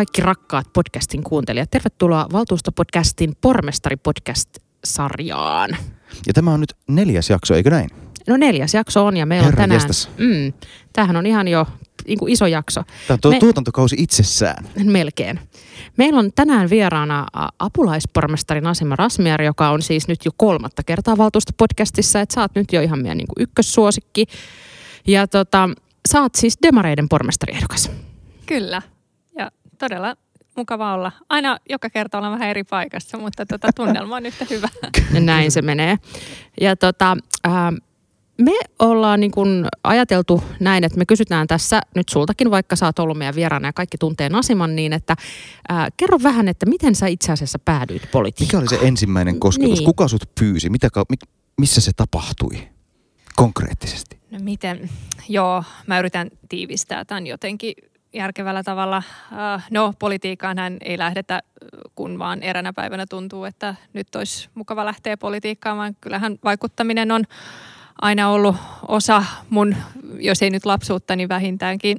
Kaikki rakkaat podcastin kuuntelijat. Tervetuloa Valtuustopodcastin Pormestari-podcast-sarjaan. Ja tämä on nyt neljäs jakso, eikö näin? No neljäs jakso on ja meillä Herra on tänään... jestas. Mm, tämähän on ihan jo niin kuin iso jakso. Tämä on tuo Me- tuotantokausi itsessään. Melkein. Meillä on tänään vieraana ä, apulaispormestari Nasima Rasmiar, joka on siis nyt jo kolmatta kertaa valtuustopodcastissa, että sä oot nyt jo ihan meidän niin kuin ykkössuosikki. Ja tota, sä oot siis Demareiden pormestariehdokas. Kyllä. Todella mukava olla. Aina joka kerta ollaan vähän eri paikassa, mutta tota, tunnelma on yhtä hyvä. Näin se menee. Ja tota, ää, me ollaan niin kun ajateltu näin, että me kysytään tässä nyt sultakin, vaikka sä oot ollut meidän vieraana ja kaikki tuntee Nasiman, niin että ää, kerro vähän, että miten sä itse asiassa päädyit politiikkaan. Mikä oli se ensimmäinen kosketus? Niin. Kuka sut pyysi? Mitä, missä se tapahtui konkreettisesti? No miten? Joo, mä yritän tiivistää tämän jotenkin järkevällä tavalla. Äh, No, politiikkaan hän ei lähdetä, äh, kun vaan eränä päivänä tuntuu, että nyt olisi mukava lähteä politiikkaan, vaan kyllähän vaikuttaminen on aina ollut osa mun, jos ei nyt lapsuutta, niin vähintäänkin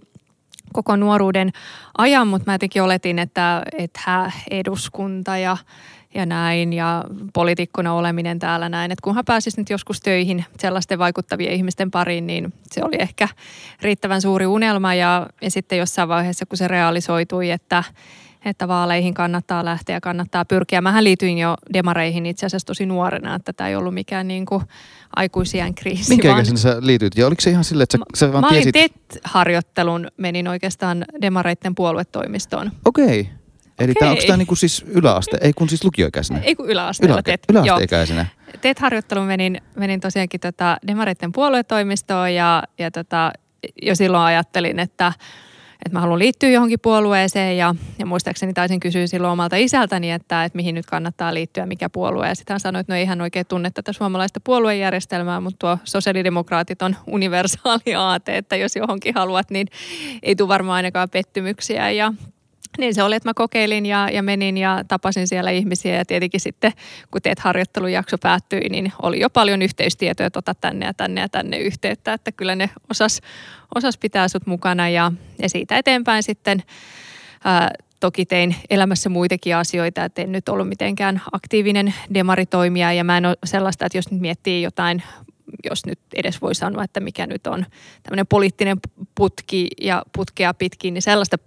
koko nuoruuden ajan, mutta mä jotenkin oletin, että, että eduskunta ja, ja näin ja poliitikkona oleminen täällä näin, että kunhan pääsis nyt joskus töihin sellaisten vaikuttavien ihmisten pariin, niin se oli ehkä riittävän suuri unelma ja, ja sitten jossain vaiheessa, kun se realisoitui, että, että vaaleihin kannattaa lähteä ja kannattaa pyrkiä. Mähän liityin jo demareihin itse asiassa tosi nuorena, että tämä ei ollut mikään niin kuin aikuisien kriisi. Minkä vaan- sä liityit? Ja oliko se ihan silleen, että sä, sä vaan Mä olin tiesit... TET-harjoittelun, menin oikeastaan demareitten puoluetoimistoon. Okei. Eli tää, onko tämä niinku siis yläaste, ei kun siis lukioikäisenä? Ei kun yläasteella Ylä, TET. Joo. yläasteikäisenä. TET-harjoitteluun menin, menin tosiaankin tota demareitten puoluetoimistoon ja, ja tota, jo silloin ajattelin, että, että mä haluan liittyä johonkin puolueeseen ja, ja muistaakseni taisin kysyä silloin omalta isältäni, että, että mihin nyt kannattaa liittyä, mikä puolue. Ja sitten hän sanoi, että no ei hän oikein tunne tätä suomalaista puoluejärjestelmää, mutta tuo sosiaalidemokraatit on universaali aate, että jos johonkin haluat, niin ei tule varmaan ainakaan pettymyksiä. Ja niin se oli, että mä kokeilin ja, ja menin ja tapasin siellä ihmisiä. Ja tietenkin sitten kun teet harjoittelujakso päättyi, niin oli jo paljon yhteystietoja, että ota tänne ja tänne ja tänne yhteyttä, että kyllä ne osas, osas pitää sut mukana ja, ja siitä eteenpäin sitten ää, toki tein elämässä muitakin asioita, että en nyt ollut mitenkään aktiivinen demaritoimija. Ja mä en ole sellaista, että jos nyt miettii jotain jos nyt edes voi sanoa, että mikä nyt on tämmöinen poliittinen putki ja putkea pitkin, niin sellaista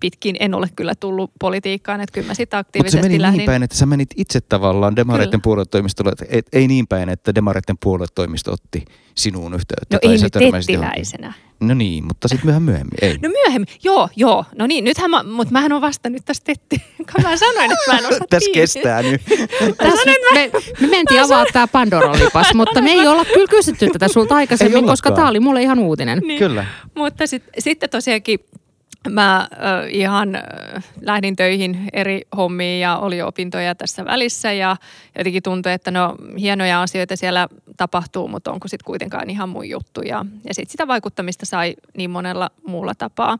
pitkin en ole kyllä tullut politiikkaan, että kyllä mä sitä Mutta se aktiivisesti meni lähdin. niin päin, että sä menit itse tavallaan demareiden puoluetoimistolle, että et, ei niin päin, että demareiden puoluetoimisto otti sinuun yhteyttä. No tai ei sä nyt. No niin, mutta sitten vähän myöhemmin. Ei. No myöhemmin, joo, joo. No niin, nythän mä, mutta mähän on vasta nyt tässä tetti. Mä sanoin, että mä en osaa Tässä kestää nyt. Tässä nyt me, me mentiin avaa tämä Pandoran lipas, mutta me ei olla kyllä kysytty tätä sulta Ei aikaisemmin, koska tämä oli mulle ihan uutinen. Niin. Kyllä. Mutta sit, sitten tosiaankin mä äh, ihan äh, lähdin töihin eri hommiin ja oli opintoja tässä välissä ja jotenkin tuntui, että no hienoja asioita siellä tapahtuu, mutta onko sitten kuitenkaan ihan mun juttu ja, ja sitten sitä vaikuttamista sai niin monella muulla tapaa.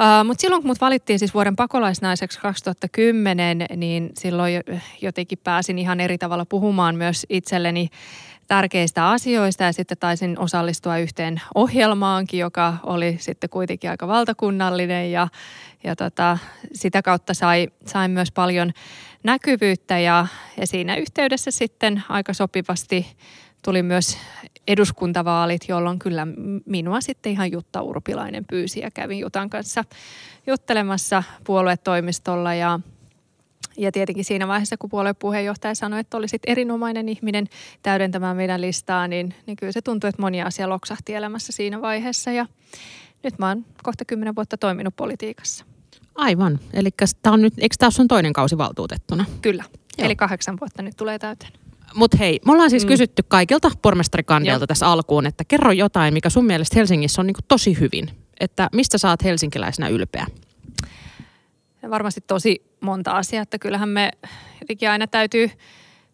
Uh, mutta silloin kun mut valittiin siis vuoden pakolaisnaiseksi 2010, niin silloin jo- jotenkin pääsin ihan eri tavalla puhumaan myös itselleni tärkeistä asioista ja sitten taisin osallistua yhteen ohjelmaankin, joka oli sitten kuitenkin aika valtakunnallinen ja, ja tota, sitä kautta sai, sain myös paljon näkyvyyttä ja, ja siinä yhteydessä sitten aika sopivasti tuli myös eduskuntavaalit, jolloin kyllä minua sitten ihan Jutta Urpilainen pyysi ja kävin Jutan kanssa juttelemassa puoluetoimistolla ja ja tietenkin siinä vaiheessa, kun puolueen puheenjohtaja sanoi, että olisit erinomainen ihminen täydentämään meidän listaa, niin, niin kyllä se tuntui, että moni asia loksahti elämässä siinä vaiheessa. Ja nyt mä oon kohta kymmenen vuotta toiminut politiikassa. Aivan. Eli tämä on nyt, eikö tämä sun toinen kausi valtuutettuna? Kyllä. Joo. Eli kahdeksan vuotta nyt tulee täyteen. Mutta hei, me ollaan siis Mm. kysytty kaikilta pormestarikandeilta Joo. tässä alkuun, että kerro jotain, mikä sun mielestä Helsingissä on niinku tosi hyvin. Että mistä oot helsinkiläisenä ylpeä? Varmasti tosi monta asiaa, että kyllähän me jotenkin aina täytyy,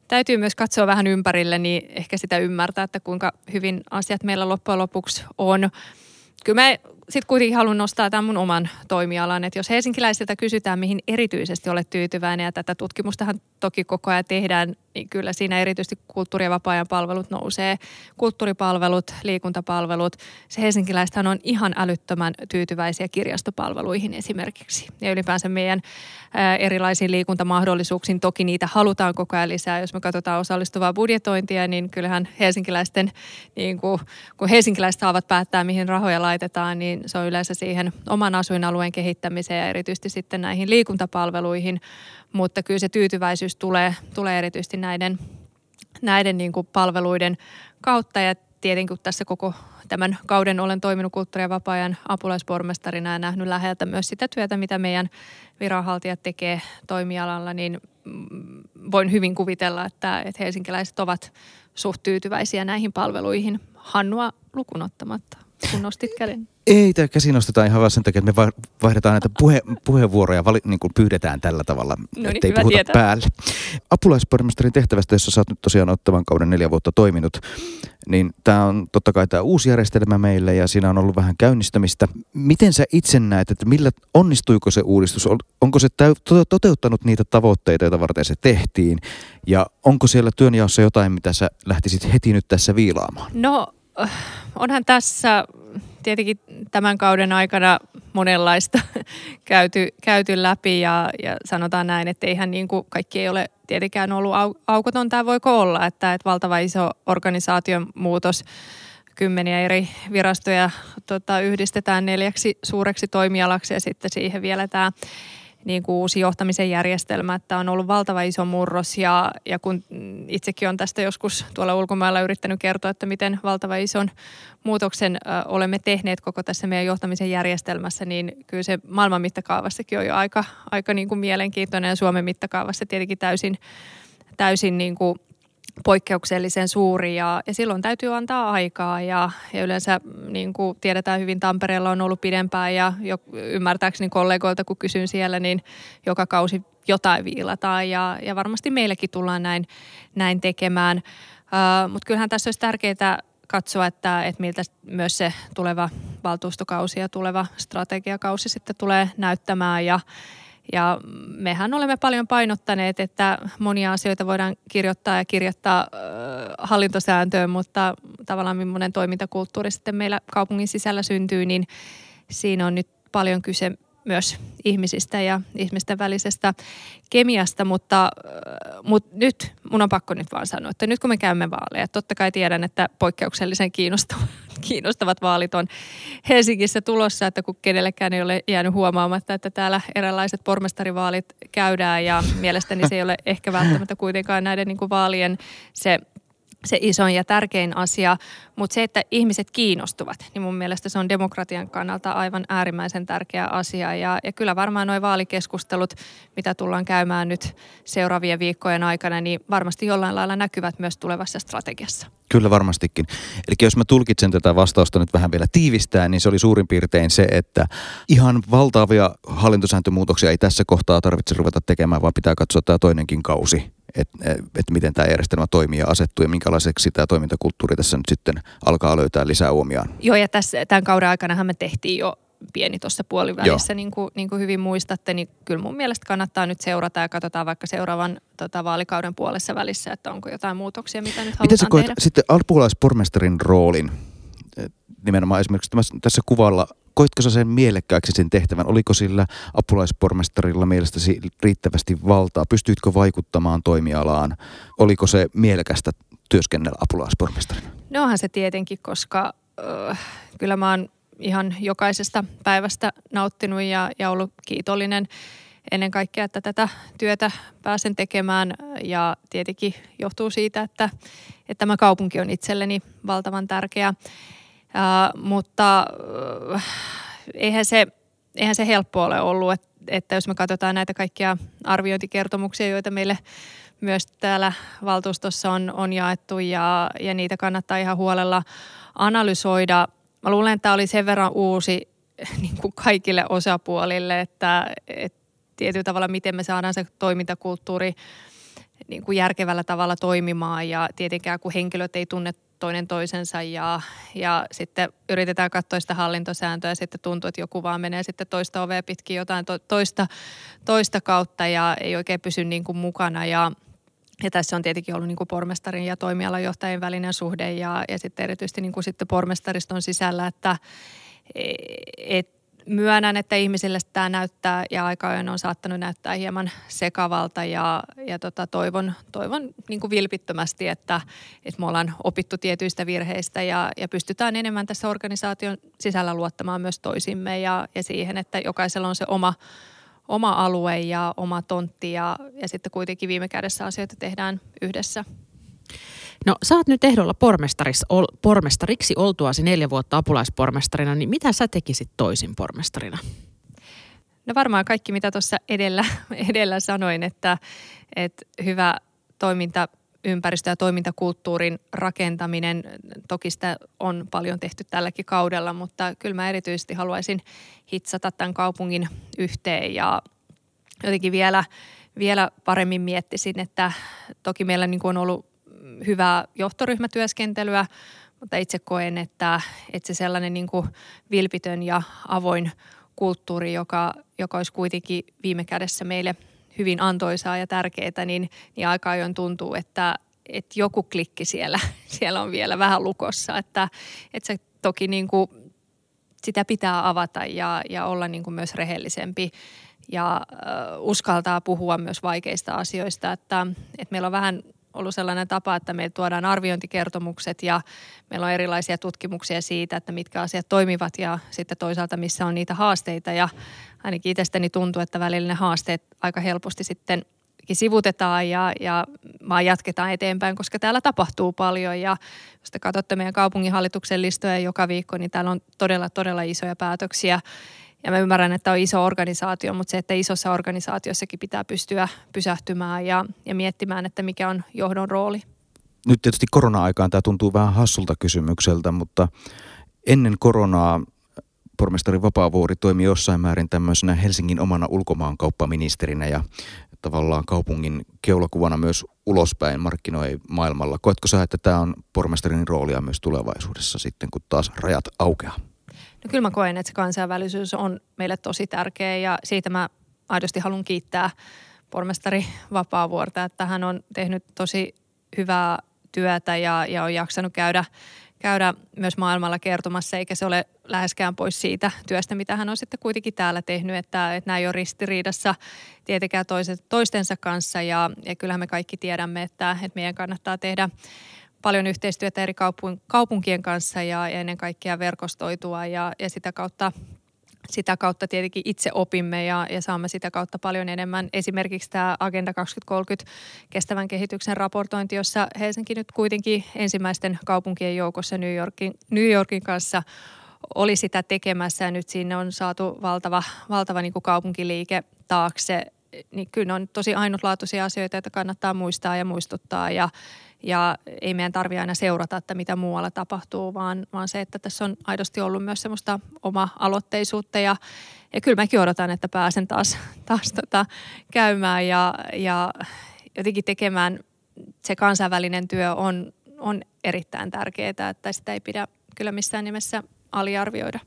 täytyy myös katsoa vähän ympärille, niin ehkä sitä ymmärtää, että kuinka hyvin asiat meillä loppujen lopuksi on. Kyllä me sitten kuitenkin haluan nostaa tämän mun oman toimialan, että jos helsinkiläisiltä kysytään, mihin erityisesti olet tyytyväinen, ja tätä tutkimustahan toki koko ajan tehdään, niin kyllä siinä erityisesti kulttuuri- ja vapaa-ajan palvelut nousee. Kulttuuripalvelut, liikuntapalvelut. Se helsinkiläistähän on ihan älyttömän tyytyväisiä kirjastopalveluihin esimerkiksi. Ja ylipäänsä meidän erilaisiin liikuntamahdollisuuksiin, toki niitä halutaan koko ajan lisää. Jos me katsotaan osallistuvaa budjetointia, niin kyllähän helsinkiläisten, niin kuin, kun helsinkiläiset saavat päättää, mihin rahoja laitetaan, niin se on yleensä siihen oman asuinalueen kehittämiseen ja erityisesti sitten näihin liikuntapalveluihin. Mutta kyllä se tyytyväisyys tulee, tulee erityisesti näiden, näiden niin kuin palveluiden kautta ja tietenkin kun tässä koko tämän kauden olen toiminut kulttuuri- ja vapaa-ajan apulaispormestarina ja nähnyt läheltä myös sitä työtä, mitä meidän viranhaltijat tekee toimialalla, niin mm, voin hyvin kuvitella, että, että helsinkiläiset ovat suht tyytyväisiä näihin palveluihin. Hannua lukunottamatta, kun nostit käden. Ei, tämä käsi nostetaan ihan vaan sen takia, että me vaihdetaan näitä puhe, puheenvuoroja, vali, niin kuin pyydetään tällä tavalla, No niin, ettei puhuta tietää. päälle. Apulaispormestarin tehtävästä, jossa sä oot nyt tosiaan ottavan kauden neljä vuotta toiminut, niin tämä on totta kai tämä uusi järjestelmä meille ja siinä on ollut vähän käynnistämistä. Miten sä itse näet, että millä, onnistuiko se uudistus? On- Onko se täy, to- toteuttanut niitä tavoitteita, joita varten se tehtiin? Ja onko siellä työnjaossa jotain, mitä sä lähtisit heti nyt tässä viilaamaan? No onhan tässä tietenkin tämän kauden aikana monenlaista käyty, käyty läpi ja, ja sanotaan näin, että eihän niin kuin kaikki ei ole tietenkään ollut au, aukoton. Tämä voiko olla, että, että valtava iso organisaation muutos, kymmeniä eri virastoja tota, yhdistetään neljäksi suureksi toimialaksi ja sitten siihen vielä tämä niin kuin uusi johtamisen järjestelmä, että on ollut valtava iso murros ja, ja kun itsekin on tästä joskus tuolla ulkomailla yrittänyt kertoa, että miten valtava ison muutoksen ö, olemme tehneet koko tässä meidän johtamisen järjestelmässä, niin kyllä se maailman mittakaavassakin on jo aika, aika niin kuin mielenkiintoinen ja Suomen mittakaavassa tietenkin täysin, täysin niin kuin poikkeuksellisen suuri ja, ja silloin täytyy antaa aikaa ja, ja yleensä niin kuin tiedetään hyvin Tampereella on ollut pidempään ja jo, ymmärtääkseni kollegoilta kun kysyn siellä, niin joka kausi jotain viilataan ja, ja varmasti meillekin tullaan näin, näin tekemään. Uh, Mutta kyllähän tässä olisi tärkeää katsoa, että, että miltä myös se tuleva valtuustokausi ja tuleva strategiakausi sitten tulee näyttämään ja, ja mehän olemme paljon painottaneet, että monia asioita voidaan kirjoittaa ja kirjoittaa ö, hallintosääntöön, mutta tavallaan millainen toimintakulttuuri sitten meillä kaupungin sisällä syntyy, niin siinä on nyt paljon kyse myös ihmisistä ja ihmisten välisestä kemiasta, mutta, ö, mutta nyt mun on pakko nyt vaan sanoa, että nyt kun me käymme vaaleja, totta kai tiedän, että poikkeuksellisen kiinnostavat, kiinnostavat vaalit on Helsingissä tulossa, että kun kenellekään ei ole jäänyt huomaamatta, että täällä erilaiset pormestarivaalit käydään ja mielestäni se ei ole ehkä välttämättä kuitenkaan näiden niin kuin vaalien se se isoin ja tärkein asia, mutta se, että ihmiset kiinnostuvat, niin mun mielestä se on demokratian kannalta aivan äärimmäisen tärkeä asia. Ja, ja kyllä varmaan nuo vaalikeskustelut, mitä tullaan käymään nyt seuraavien viikkojen aikana, niin varmasti jollain lailla näkyvät myös tulevassa strategiassa. Kyllä varmastikin. Eli jos mä tulkitsen tätä vastausta nyt vähän vielä tiivistää, niin se oli suurin piirtein se, että ihan valtavia hallintosääntömuutoksia ei tässä kohtaa tarvitse ruveta tekemään, vaan pitää katsoa tämä toinenkin kausi, että et miten tämä järjestelmä toimii ja asettuu ja minkälaiseksi tämä toimintakulttuuri tässä nyt sitten alkaa löytää lisää huomioon. Joo, ja tässä, tämän kauden aikana me tehtiin jo pieni tuossa puolivälissä, niin kuin, niin kuin hyvin muistatte, niin kyllä mun mielestä kannattaa nyt seurata ja katsotaan vaikka seuraavan tota, vaalikauden puolessa välissä, että onko jotain muutoksia, mitä nyt Miten sä halutaan koet tehdä. sitten alpulaispormestarin roolin nimenomaan esimerkiksi tässä kuvalla, koitko sä sen mielekkääksi sen tehtävän? Oliko sillä apulaispormestarilla mielestäsi riittävästi valtaa? Pystyitkö vaikuttamaan toimialaan? Oliko se mielekästä työskennellä apulaispormestarina? No onhan se tietenkin, koska äh, kyllä mä oon ihan jokaisesta päivästä nauttinut ja, ja ollut kiitollinen ennen kaikkea, että tätä työtä pääsen tekemään. Ja tietenkin johtuu siitä, että, että tämä kaupunki on itselleni valtavan tärkeä. Äh, mutta äh, eihän se, eihän se helppo ole ollut, että, että jos me katsotaan näitä kaikkia arviointikertomuksia, joita meille myös täällä valtuustossa on, on jaettu ja, ja niitä kannattaa ihan huolella analysoida. Mä luulen, että tämä oli sen verran uusi niin kuin kaikille osapuolille, että, että tietyllä tavalla miten me saadaan se toimintakulttuuri niin kuin järkevällä tavalla toimimaan ja tietenkään kun henkilöt ei tunne toinen toisensa ja, ja sitten yritetään katsoa sitä hallintosääntöä ja sitten tuntuu, että joku vaan menee sitten toista ovea pitkin jotain to, toista, toista kautta ja ei oikein pysy niin kuin mukana. Ja ja tässä on tietenkin ollut niin kuin pormestarin ja toimialajohtajien välinen suhde ja, ja sitten erityisesti niin kuin sitten pormestariston sisällä, että et myönnän, että ihmisille tämä näyttää ja aika ajoin on saattanut näyttää hieman sekavalta ja, ja tota, toivon, toivon niin kuin vilpittömästi, että, että me ollaan opittu tietyistä virheistä ja, ja pystytään enemmän tässä organisaation sisällä luottamaan myös toisimme ja, ja siihen, että jokaisella on se oma, oma alue ja oma tontti ja, ja sitten kuitenkin viime kädessä asioita tehdään yhdessä. No sä oot nyt ehdolla ol, pormestariksi oltuasi neljä vuotta apulaispormestarina, niin mitä sä tekisit toisin pormestarina? No varmaan kaikki, mitä tuossa edellä, edellä sanoin, että, että hyvä toiminta ympäristö- ja toimintakulttuurin rakentaminen. Toki sitä on paljon tehty tälläkin kaudella, mutta kyllä mä erityisesti haluaisin hitsata tämän kaupungin yhteen ja jotenkin vielä, vielä paremmin miettisin, että toki meillä niin kuin on ollut hyvää johtoryhmätyöskentelyä, mutta itse koen, että, että se sellainen niin kuin vilpitön ja avoin kulttuuri, joka, joka olisi kuitenkin viime kädessä meille hyvin antoisaa ja tärkeää, niin, niin aika ajoin tuntuu, että, että joku klikki siellä, siellä on vielä vähän lukossa. Että, että se toki niin kuin, sitä pitää avata ja, ja olla niin kuin myös rehellisempi ja uskaltaa puhua myös vaikeista asioista. Että, että meillä on vähän ollut sellainen tapa, että meillä tuodaan arviointikertomukset ja meillä on erilaisia tutkimuksia siitä, että mitkä asiat toimivat ja sitten toisaalta missä on niitä haasteita. Ja ainakin itsestäni tuntuu, että välillä ne haasteet aika helposti sitten sivutetaan ja, ja vaan jatketaan eteenpäin, koska täällä tapahtuu paljon. Ja jos te katsotte meidän kaupunginhallituksen listoja joka viikko, niin täällä on todella, todella isoja päätöksiä ja mä ymmärrän, että on iso organisaatio, mutta se, että isossa organisaatiossakin pitää pystyä pysähtymään ja, ja miettimään, että mikä on johdon rooli. Nyt tietysti korona-aikaan tämä tuntuu vähän hassulta kysymykseltä, mutta ennen koronaa pormestari Vapaavuori toimi jossain määrin tämmöisenä Helsingin omana ulkomaankauppaministerinä ja tavallaan kaupungin keulakuvana myös ulospäin markkinoi maailmalla. Koetko sä, että tämä on pormestarin roolia myös tulevaisuudessa sitten, kun taas rajat aukeaa? No kyllä mä koen, että se kansainvälisyys on meille tosi tärkeä ja siitä mä aidosti haluan kiittää pormestari Vapaavuorta, että hän on tehnyt tosi hyvää työtä ja, ja on jaksanut käydä, käydä myös maailmalla kertomassa, eikä se ole läheskään pois siitä työstä, mitä hän on sitten kuitenkin täällä tehnyt, että, että nämä ei ole ristiriidassa tietenkään toiset, toistensa kanssa ja, ja kyllähän me kaikki tiedämme, että, että meidän kannattaa tehdä paljon yhteistyötä eri kaupunkien kanssa ja, ennen kaikkea verkostoitua ja, ja sitä kautta sitä kautta tietenkin itse opimme ja, ja saamme sitä kautta paljon enemmän. Esimerkiksi tämä Agenda 2030 kestävän kehityksen raportointi, jossa Helsinki nyt kuitenkin ensimmäisten kaupunkien joukossa New Yorkin, New Yorkin kanssa oli sitä tekemässä ja nyt sinne on saatu valtava, valtava niin kuin kaupunkiliike taakse. Niin kyllä ne on tosi ainutlaatuisia asioita, että kannattaa muistaa ja muistuttaa ja ja ei meidän tarvitse aina seurata, että mitä muualla tapahtuu, vaan, vaan se, että tässä on aidosti ollut myös semmoista oma-aloitteisuutta. Ja, ja kyllä mäkin odotan, että pääsen taas, taas tota, käymään ja, ja jotenkin tekemään. Se kansainvälinen työ on, on erittäin tärkeää, että sitä ei pidä kyllä missään nimessä aliarvioida.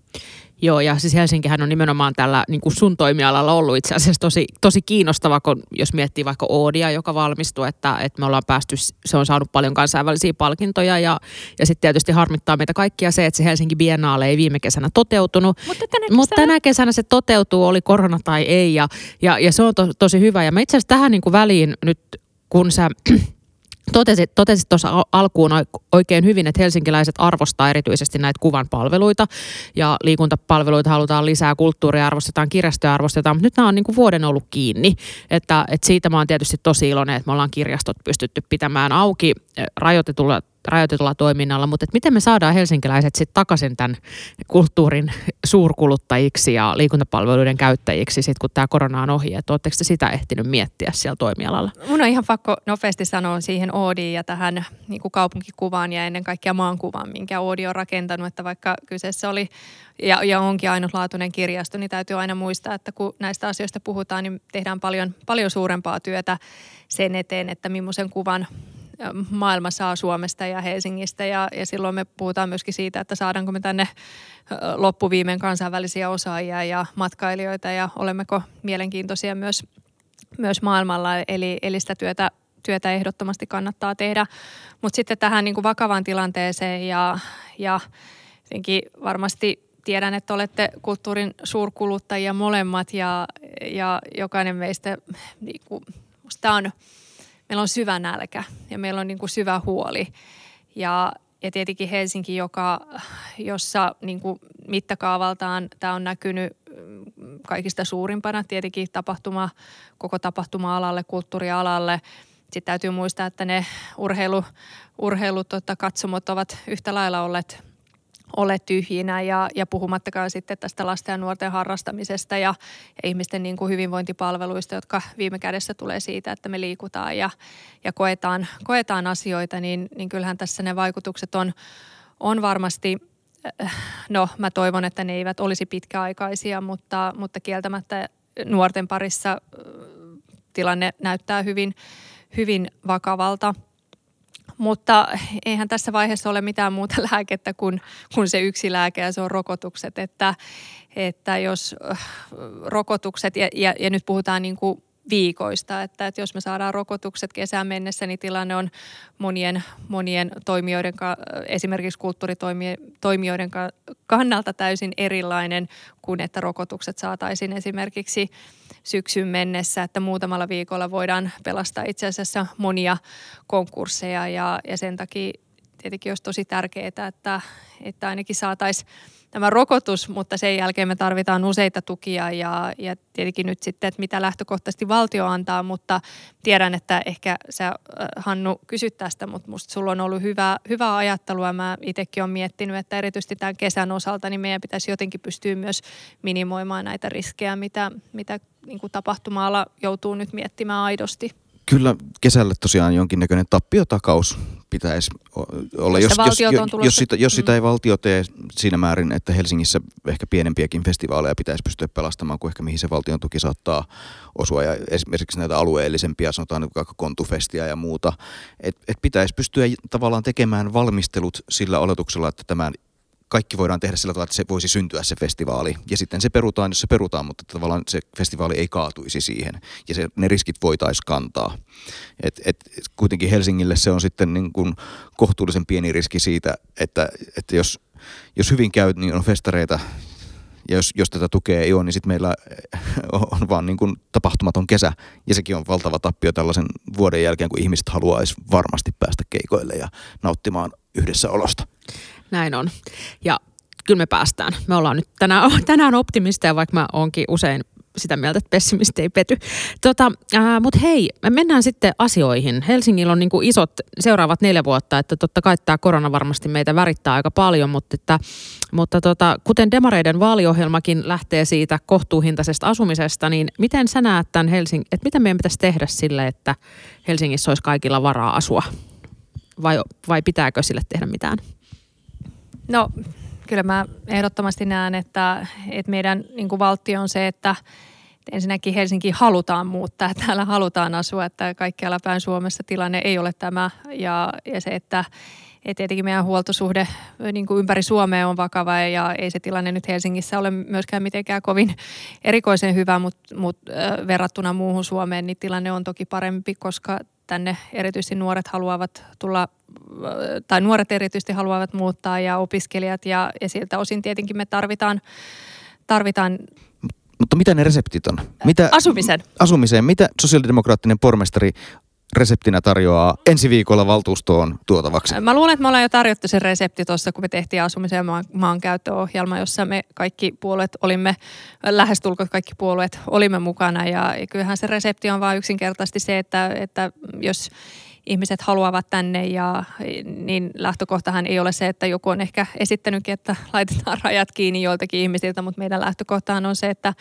Joo, ja siis Helsinkihän on nimenomaan tällä niin kuin sun toimialalla ollut itse asiassa tosi, tosi kiinnostava, kun jos miettii vaikka Oodia, joka valmistui, että, että me ollaan päästy, se on saanut paljon kansainvälisiä palkintoja ja, ja sitten tietysti harmittaa meitä kaikkia se, että se Helsinki Biennale ei viime kesänä toteutunut. Mutta tänä kesänä, Mutta tänä kesänä se toteutuu, oli korona tai ei ja, ja, ja se on to, tosi hyvä. Ja mä itse asiassa tähän niin kuin väliin nyt, kun sä Totesit, totesit tuossa alkuun oikein hyvin, että helsinkiläiset arvostaa erityisesti näitä kuvan palveluita ja liikuntapalveluita halutaan lisää, kulttuuria arvostetaan, kirjastoja arvostetaan, mutta nyt nämä on niin kuin vuoden ollut kiinni. Että, että siitä mä oon tietysti tosi iloinen, että me ollaan kirjastot pystytty pitämään auki eh, rajoitetulla rajoitetulla toiminnalla, mutta että miten me saadaan helsinkiläiset sitten takaisin tämän kulttuurin suurkuluttajiksi ja liikuntapalveluiden käyttäjiksi sitten, kun tämä korona on ohi, että oletteko te sitä ehtinyt miettiä siellä toimialalla? Mun on ihan pakko nopeasti sanoa siihen Oodiin ja tähän niin kuin kaupunkikuvaan ja ennen kaikkea maankuvaan, minkä Oodi on rakentanut, että vaikka kyseessä oli ja, ja onkin ainutlaatuinen kirjasto, niin täytyy aina muistaa, että kun näistä asioista puhutaan, niin tehdään paljon, paljon suurempaa työtä sen eteen, että millaisen kuvan maailma saa Suomesta ja Helsingistä ja, ja silloin me puhutaan myöskin siitä, että saadaanko me tänne loppuviimeen kansainvälisiä osaajia ja matkailijoita ja olemmeko mielenkiintoisia myös, myös maailmalla. Eli, eli sitä työtä, työtä ehdottomasti kannattaa tehdä. Mutta sitten tähän niin kuin vakavaan tilanteeseen ja, ja varmasti tiedän, että olette kulttuurin suurkuluttajia molemmat ja, ja jokainen meistä, niin kuin, on, meillä on syvä nälkä ja meillä on niin kuin syvä huoli. Ja, ja tietenkin Helsinki, joka, jossa niin kuin mittakaavaltaan tämä on näkynyt mm, kaikista suurimpana tietenkin tapahtuma, koko tapahtuma-alalle, kulttuurialalle. Sitten täytyy muistaa, että ne urheilu, urheilu tota, katsomot ovat yhtä lailla olleet ole tyhjinä ja, ja puhumattakaan sitten tästä lasten ja nuorten harrastamisesta ja, ja ihmisten niin kuin hyvinvointipalveluista, jotka viime kädessä tulee siitä, että me liikutaan ja, ja koetaan, koetaan asioita, niin, niin kyllähän tässä ne vaikutukset on, on varmasti no mä toivon, että ne eivät olisi pitkäaikaisia, mutta, mutta kieltämättä nuorten parissa tilanne näyttää hyvin, hyvin vakavalta – mutta eihän tässä vaiheessa ole mitään muuta lääkettä kuin, kuin se yksi lääke ja se on rokotukset. Että, että jos äh, rokotukset, ja, ja, ja nyt puhutaan niin kuin viikoista, että, että jos me saadaan rokotukset kesään mennessä, niin tilanne on monien, monien toimijoiden, esimerkiksi kulttuuritoimijoiden kannalta täysin erilainen kuin että rokotukset saataisiin esimerkiksi syksyn mennessä, että muutamalla viikolla voidaan pelastaa itse asiassa monia konkursseja ja, ja sen takia tietenkin olisi tosi tärkeää, että, että ainakin saataisiin tämä rokotus, mutta sen jälkeen me tarvitaan useita tukia ja, ja tietenkin nyt sitten, että mitä lähtökohtaisesti valtio antaa, mutta tiedän, että ehkä sä äh, Hannu kysyt tästä, mutta musta sulla on ollut hyvä, hyvää ajattelua. Mä itsekin olen miettinyt, että erityisesti tämän kesän osalta niin meidän pitäisi jotenkin pystyä myös minimoimaan näitä riskejä, mitä, mitä niin tapahtuma-ala joutuu nyt miettimään aidosti. Kyllä kesällä tosiaan jonkinnäköinen tappiotakaus pitäisi olla, jos, jos, jos, jos, sitä, jos sitä mm. ei valtio tee siinä määrin, että Helsingissä ehkä pienempiäkin festivaaleja pitäisi pystyä pelastamaan kuin ehkä mihin se valtion tuki saattaa osua. Ja esimerkiksi näitä alueellisempia, sanotaan nyt vaikka kontufestia ja muuta, että et pitäisi pystyä tavallaan tekemään valmistelut sillä oletuksella, että tämän kaikki voidaan tehdä sillä tavalla, että se voisi syntyä se festivaali. Ja sitten se perutaan, jos se perutaan, mutta tavallaan se festivaali ei kaatuisi siihen. Ja se, ne riskit voitaisiin kantaa. Et, et, kuitenkin Helsingille se on sitten niin kuin kohtuullisen pieni riski siitä, että, että jos, jos hyvin käy, niin on festareita, ja jos, jos tätä tukea ei ole, niin sitten meillä on vaan niin kuin tapahtumaton kesä. Ja sekin on valtava tappio tällaisen vuoden jälkeen, kun ihmiset haluaisi varmasti päästä keikoille ja nauttimaan yhdessä olosta. Näin on. Ja kyllä me päästään. Me ollaan nyt tänään, tänään optimisteja, vaikka mä oonkin usein sitä mieltä, että pessimisti ei pety. Tota, äh, Mutta hei, me mennään sitten asioihin. Helsingillä on niinku isot seuraavat neljä vuotta, että totta kai tämä korona varmasti meitä värittää aika paljon, mutta, että, mutta tota, kuten Demareiden vaaliohjelmakin lähtee siitä kohtuuhintaisesta asumisesta, niin miten sä näet tämän Helsingin, että mitä meidän pitäisi tehdä sille, että Helsingissä olisi kaikilla varaa asua? Vai, vai pitääkö sille tehdä mitään? No kyllä mä ehdottomasti näen, että, että meidän niin kuin valtio on se, että ensinnäkin Helsinki halutaan muuttaa, täällä halutaan asua, että kaikkialla päin Suomessa tilanne ei ole tämä. Ja, ja se, että et tietenkin meidän huoltosuhde niin kuin ympäri Suomea on vakava ja ei se tilanne nyt Helsingissä ole myöskään mitenkään kovin erikoisen hyvä, mutta mut, verrattuna muuhun Suomeen niin tilanne on toki parempi, koska tänne erityisesti nuoret haluavat tulla, tai nuoret erityisesti haluavat muuttaa ja opiskelijat ja, ja siltä osin tietenkin me tarvitaan, tarvitaan mutta mitä ne reseptit on? Mitä, Asumisen. Asumiseen. Mitä sosiaalidemokraattinen pormestari reseptinä tarjoaa ensi viikolla valtuustoon tuotavaksi? Mä luulen, että me ollaan jo tarjottu sen resepti tuossa, kun me tehtiin asumisen ja maan, maankäyttöohjelma, jossa me kaikki puolueet olimme, lähestulkoon kaikki puolueet olimme mukana. Ja kyllähän se resepti on vain yksinkertaisesti se, että, että jos ihmiset haluavat tänne ja niin lähtökohtahan ei ole se, että joku on ehkä esittänytkin, että laitetaan rajat kiinni joiltakin ihmisiltä, mutta meidän lähtökohtahan on se, että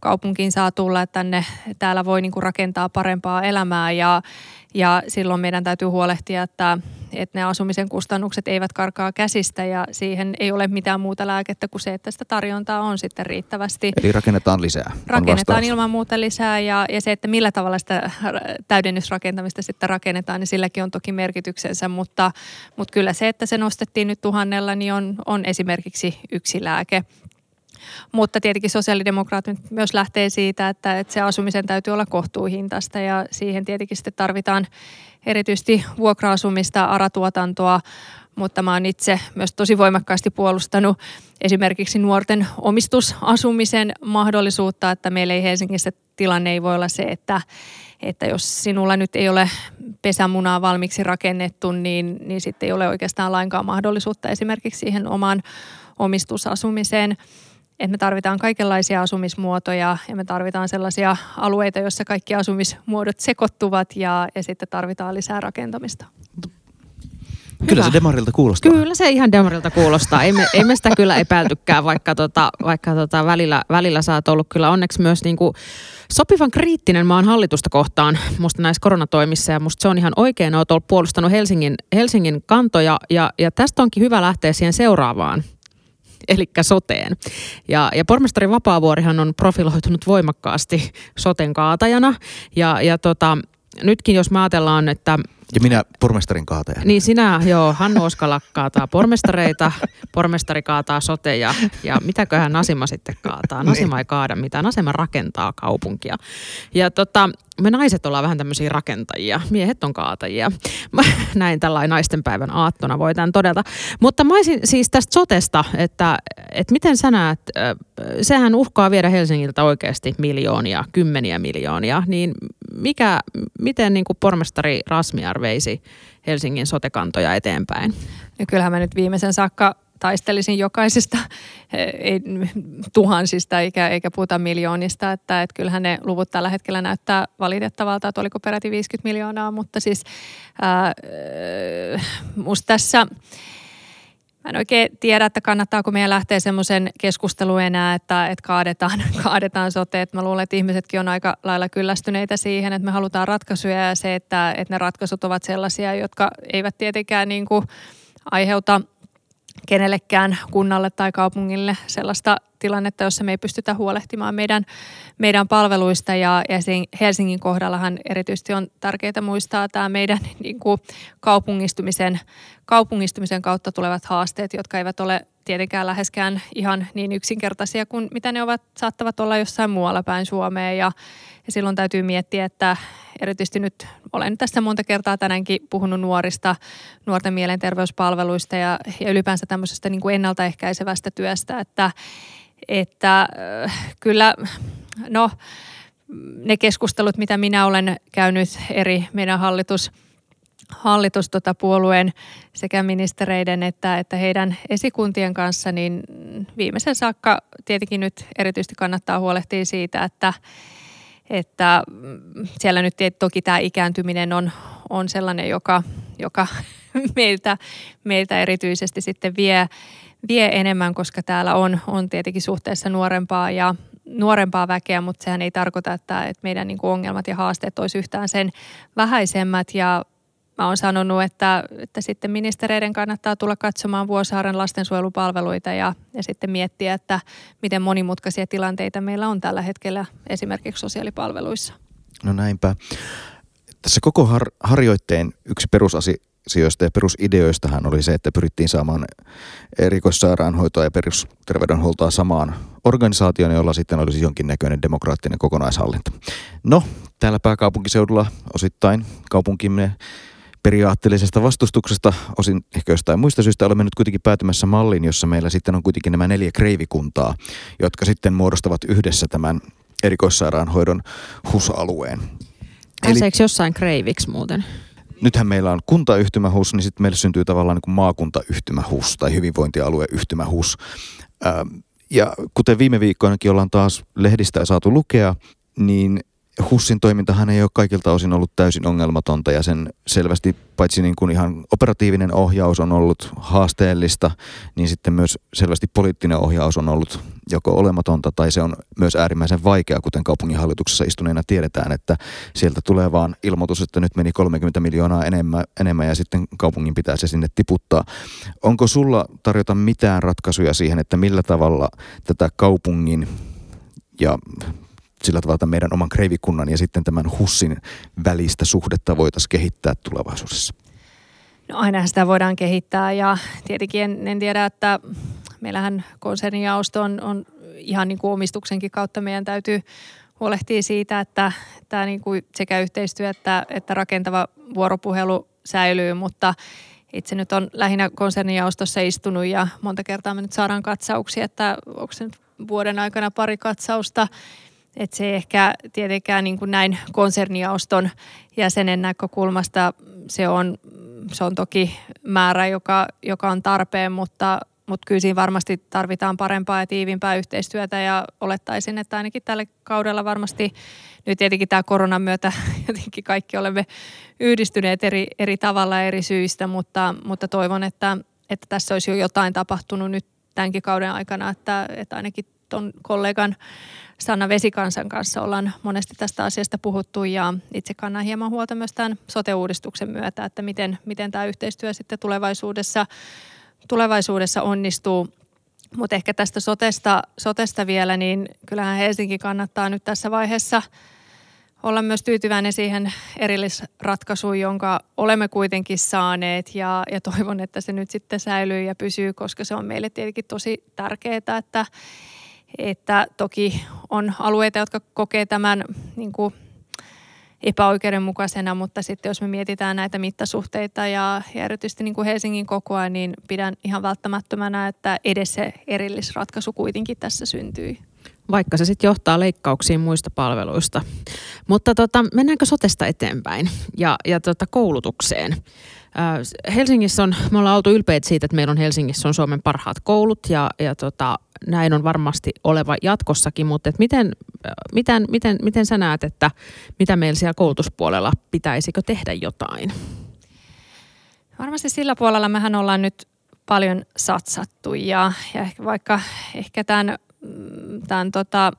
kaupunkiin saa tulla, että tänne täällä voi niin kuin rakentaa parempaa elämää ja, ja silloin meidän täytyy huolehtia, että, että ne asumisen kustannukset eivät karkaa käsistä ja siihen ei ole mitään muuta lääkettä kuin se, että sitä tarjontaa on sitten riittävästi. Eli rakennetaan lisää. Rakennetaan ilman muuta lisää ja, ja se, että millä tavalla sitä täydennysrakentamista sitten rakennetaan, niin silläkin on toki merkityksensä, mutta, mutta kyllä se, että se nostettiin nyt tuhannella, niin on, on esimerkiksi yksi lääke. Mutta tietenkin sosiaalidemokraatit myös lähtee siitä, että, että se asumisen täytyy olla kohtuuhintaista ja siihen tietenkin sitten tarvitaan erityisesti vuokra-asumista, aratuotantoa, mutta mä oon itse myös tosi voimakkaasti puolustanut esimerkiksi nuorten omistusasumisen mahdollisuutta, että meillä ei Helsingissä tilanne ei voi olla se, että, että jos sinulla nyt ei ole pesämunaa valmiiksi rakennettu, niin, niin sitten ei ole oikeastaan lainkaan mahdollisuutta esimerkiksi siihen omaan omistusasumiseen että me tarvitaan kaikenlaisia asumismuotoja ja me tarvitaan sellaisia alueita, joissa kaikki asumismuodot sekoittuvat ja, ja sitten tarvitaan lisää rakentamista. Kyllä se Demarilta kuulostaa. Kyllä se ihan Demarilta kuulostaa. Ei me, ei me sitä kyllä epäiltykään, vaikka, tota, vaikka tota välillä, välillä sä oot ollut kyllä onneksi myös niinku sopivan kriittinen maan hallitusta kohtaan musta näissä koronatoimissa ja musta se on ihan oikein. Oot ollut puolustanut Helsingin, Helsingin kantoja ja, ja tästä onkin hyvä lähteä siihen seuraavaan eli soteen. Ja, ja pormestari Vapaavuorihan on profiloitunut voimakkaasti soten kaatajana. Ja, ja tota, nytkin jos ajatellaan, että ja minä pormestarin kaataja. Niin sinä, joo, Hannu Oskala kaataa pormestareita, pormestari kaataa soteja ja mitäköhän Nasima sitten kaataa. Niin. Nasima ei kaada mitään, Nasima rakentaa kaupunkia. Ja tota, me naiset ollaan vähän tämmöisiä rakentajia, miehet on kaatajia. Näin tällainen naisten päivän aattona voi tämän todeta. Mutta mä olisin siis tästä sotesta, että, että miten sä näet, sehän uhkaa viedä Helsingiltä oikeasti miljoonia, kymmeniä miljoonia, niin mikä, miten niin kuin pormestari Rasmiar veisi Helsingin sotekantoja eteenpäin? No kyllähän mä nyt viimeisen saakka taistelisin jokaisesta ei, tuhansista eikä, eikä puhuta miljoonista, että, että kyllähän ne luvut tällä hetkellä näyttää valitettavalta, että oliko peräti 50 miljoonaa, mutta siis ää, musta tässä Mä en oikein tiedä, että kannattaako meidän lähteä semmoisen keskusteluun enää, että, että kaadetaan, kaadetaan sote. Mä luulen, että ihmisetkin on aika lailla kyllästyneitä siihen, että me halutaan ratkaisuja ja se, että, että ne ratkaisut ovat sellaisia, jotka eivät tietenkään niin kuin aiheuta – kenellekään kunnalle tai kaupungille sellaista tilannetta, jossa me ei pystytä huolehtimaan meidän, meidän palveluista. Ja, ja Helsingin kohdallahan erityisesti on tärkeää muistaa tämä meidän niin kuin kaupungistumisen, kaupungistumisen kautta tulevat haasteet, jotka eivät ole tietenkään läheskään ihan niin yksinkertaisia kuin mitä ne ovat, saattavat olla jossain muualla päin Suomea. Ja, ja silloin täytyy miettiä, että erityisesti nyt olen tässä monta kertaa tänäänkin puhunut nuorista, nuorten mielenterveyspalveluista ja, ja ylipäänsä tämmöisestä niin kuin ennaltaehkäisevästä työstä, että, että äh, kyllä no ne keskustelut, mitä minä olen käynyt eri meidän hallitus hallituspuolueen tota, sekä ministereiden että, että heidän esikuntien kanssa, niin viimeisen saakka tietenkin nyt erityisesti kannattaa huolehtia siitä, että, että siellä nyt toki tämä ikääntyminen on, on sellainen, joka, joka meiltä, meiltä erityisesti sitten vie, vie enemmän, koska täällä on, on tietenkin suhteessa nuorempaa ja nuorempaa väkeä, mutta sehän ei tarkoita, että, että meidän niin kuin ongelmat ja haasteet olisi yhtään sen vähäisemmät. Ja mä oon sanonut, että, että sitten ministereiden kannattaa tulla katsomaan Vuosaaren lastensuojelupalveluita ja, ja sitten miettiä, että miten monimutkaisia tilanteita meillä on tällä hetkellä esimerkiksi sosiaalipalveluissa. No näinpä. Tässä koko har- harjoitteen yksi perusasioista ja perusideoistahan oli se, että pyrittiin saamaan erikoissairaanhoitoa ja perusterveydenhuoltoa samaan organisaatioon, jolla sitten olisi jonkinnäköinen demokraattinen kokonaishallinto. No, täällä pääkaupunkiseudulla osittain kaupunkimme periaatteellisesta vastustuksesta, osin ehkä jostain muista syistä olemme nyt kuitenkin päätymässä malliin, jossa meillä sitten on kuitenkin nämä neljä kreivikuntaa, jotka sitten muodostavat yhdessä tämän erikoissairaanhoidon HUS-alueen. Pääseekö jossain kreiviksi muuten? Nythän meillä on kuntayhtymä HUS, niin sitten meille syntyy tavallaan niin kuin maakuntayhtymä HUS tai hyvinvointialueyhtymä HUS. Ja kuten viime viikkoinakin ollaan taas lehdistä saatu lukea, niin HUSin toimintahan ei ole kaikilta osin ollut täysin ongelmatonta ja sen selvästi paitsi niin kuin ihan operatiivinen ohjaus on ollut haasteellista, niin sitten myös selvästi poliittinen ohjaus on ollut joko olematonta tai se on myös äärimmäisen vaikea, kuten kaupunginhallituksessa istuneena tiedetään, että sieltä tulee vaan ilmoitus, että nyt meni 30 miljoonaa enemmän, enemmän ja sitten kaupungin pitää se sinne tiputtaa. Onko sulla tarjota mitään ratkaisuja siihen, että millä tavalla tätä kaupungin ja sillä tavalla että meidän oman kreivikunnan ja sitten tämän HUSin välistä suhdetta voitaisiin kehittää tulevaisuudessa? No aina sitä voidaan kehittää ja tietenkin en, en tiedä, että meillähän konsernijaosto on, on ihan niin kuin omistuksenkin kautta meidän täytyy huolehtia siitä, että tämä niin kuin sekä yhteistyö että, että rakentava vuoropuhelu säilyy, mutta itse nyt on lähinnä konsernijaostossa istunut ja monta kertaa me nyt saadaan katsauksia, että onko se nyt vuoden aikana pari katsausta, että se ehkä tietenkään niin kuin näin konserniaoston jäsenen näkökulmasta se on, se on toki määrä, joka, joka on tarpeen, mutta, mutta kyllä siinä varmasti tarvitaan parempaa ja tiivimpää yhteistyötä ja olettaisin, että ainakin tällä kaudella varmasti nyt tietenkin tämä koronan myötä jotenkin kaikki olemme yhdistyneet eri, eri tavalla eri syistä, mutta, mutta toivon, että, että tässä olisi jo jotain tapahtunut nyt tämänkin kauden aikana, että, että ainakin tuon kollegan Sanna Vesikansan kanssa ollaan monesti tästä asiasta puhuttu ja itse kannan hieman huolta myös tämän sote-uudistuksen myötä, että miten, miten tämä yhteistyö sitten tulevaisuudessa, tulevaisuudessa onnistuu. Mutta ehkä tästä sotesta, sotesta vielä, niin kyllähän Helsinki kannattaa nyt tässä vaiheessa olla myös tyytyväinen siihen erillisratkaisuun, jonka olemme kuitenkin saaneet ja, ja toivon, että se nyt sitten säilyy ja pysyy, koska se on meille tietenkin tosi tärkeää, että että toki on alueita, jotka kokee tämän niin kuin epäoikeudenmukaisena, mutta sitten jos me mietitään näitä mittasuhteita ja, ja erityisesti niin kuin Helsingin kokoa, niin pidän ihan välttämättömänä, että edes se erillisratkaisu kuitenkin tässä syntyi. Vaikka se sitten johtaa leikkauksiin muista palveluista. Mutta tota, mennäänkö sotesta eteenpäin ja, ja tota koulutukseen? Helsingissä on, me ollaan oltu ylpeitä siitä, että meillä on Helsingissä on Suomen parhaat koulut ja, ja tota, näin on varmasti oleva jatkossakin, mutta et miten, miten, miten, miten sä näet, että mitä meillä siellä koulutuspuolella pitäisikö tehdä jotain? Varmasti sillä puolella mehän ollaan nyt paljon satsattu ja, ja ehkä vaikka ehkä tämän, tämän tota,